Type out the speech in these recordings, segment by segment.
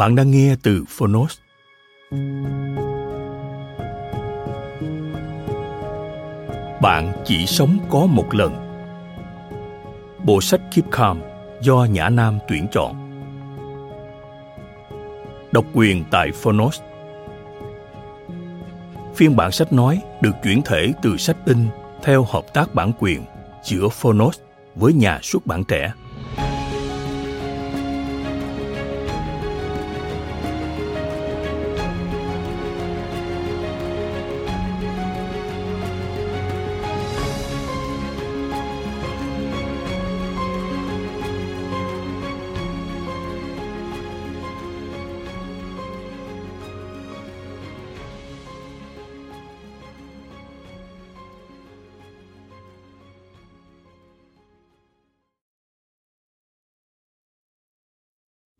Bạn đang nghe từ Phonos. Bạn chỉ sống có một lần. Bộ sách Keep Calm do Nhã Nam tuyển chọn. Độc quyền tại Phonos. Phiên bản sách nói được chuyển thể từ sách in theo hợp tác bản quyền giữa Phonos với nhà xuất bản trẻ.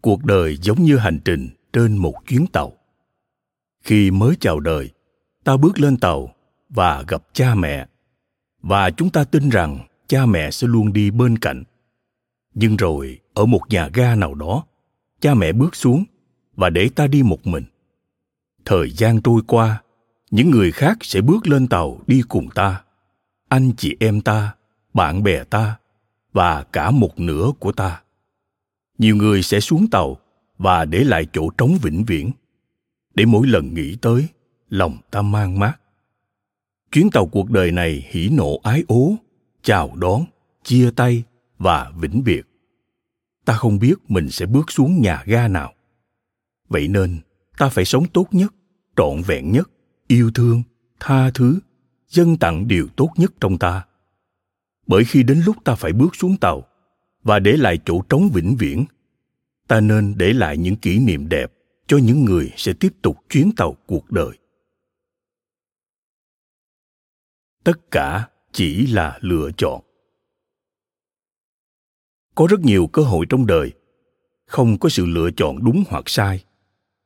Cuộc đời giống như hành trình trên một chuyến tàu. Khi mới chào đời, ta bước lên tàu và gặp cha mẹ. Và chúng ta tin rằng cha mẹ sẽ luôn đi bên cạnh. Nhưng rồi, ở một nhà ga nào đó, cha mẹ bước xuống và để ta đi một mình. Thời gian trôi qua, những người khác sẽ bước lên tàu đi cùng ta. Anh chị em ta, bạn bè ta và cả một nửa của ta nhiều người sẽ xuống tàu và để lại chỗ trống vĩnh viễn. Để mỗi lần nghĩ tới, lòng ta mang mát. Chuyến tàu cuộc đời này hỉ nộ ái ố, chào đón, chia tay và vĩnh biệt. Ta không biết mình sẽ bước xuống nhà ga nào. Vậy nên, ta phải sống tốt nhất, trọn vẹn nhất, yêu thương, tha thứ, dâng tặng điều tốt nhất trong ta. Bởi khi đến lúc ta phải bước xuống tàu và để lại chỗ trống vĩnh viễn. Ta nên để lại những kỷ niệm đẹp cho những người sẽ tiếp tục chuyến tàu cuộc đời. Tất cả chỉ là lựa chọn. Có rất nhiều cơ hội trong đời. Không có sự lựa chọn đúng hoặc sai.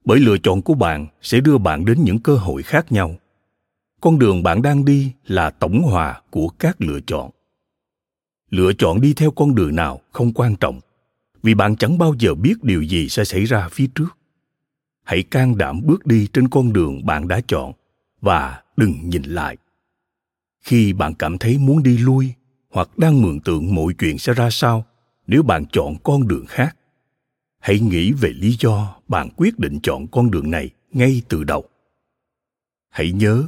Bởi lựa chọn của bạn sẽ đưa bạn đến những cơ hội khác nhau. Con đường bạn đang đi là tổng hòa của các lựa chọn lựa chọn đi theo con đường nào không quan trọng, vì bạn chẳng bao giờ biết điều gì sẽ xảy ra phía trước. Hãy can đảm bước đi trên con đường bạn đã chọn và đừng nhìn lại. Khi bạn cảm thấy muốn đi lui hoặc đang mường tượng mọi chuyện sẽ ra sao nếu bạn chọn con đường khác, hãy nghĩ về lý do bạn quyết định chọn con đường này ngay từ đầu. Hãy nhớ,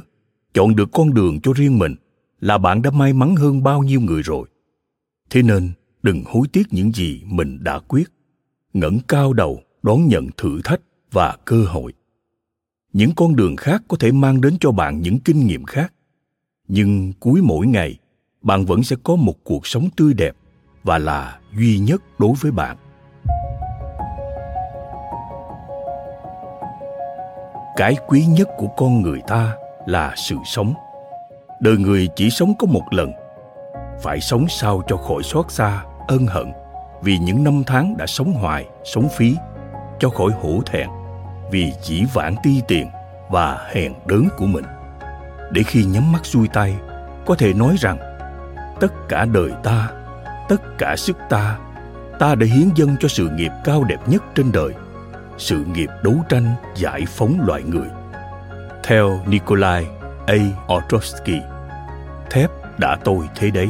chọn được con đường cho riêng mình là bạn đã may mắn hơn bao nhiêu người rồi thế nên đừng hối tiếc những gì mình đã quyết. Ngẩng cao đầu, đón nhận thử thách và cơ hội. Những con đường khác có thể mang đến cho bạn những kinh nghiệm khác. Nhưng cuối mỗi ngày, bạn vẫn sẽ có một cuộc sống tươi đẹp và là duy nhất đối với bạn. Cái quý nhất của con người ta là sự sống. Đời người chỉ sống có một lần phải sống sao cho khỏi xót xa ân hận vì những năm tháng đã sống hoài sống phí cho khỏi hổ thẹn vì chỉ vãn ti tiền và hèn đớn của mình để khi nhắm mắt xuôi tay có thể nói rằng tất cả đời ta tất cả sức ta ta đã hiến dâng cho sự nghiệp cao đẹp nhất trên đời sự nghiệp đấu tranh giải phóng loài người. Theo Nikolai A. Ostrovsky, thép đã tôi thế đấy.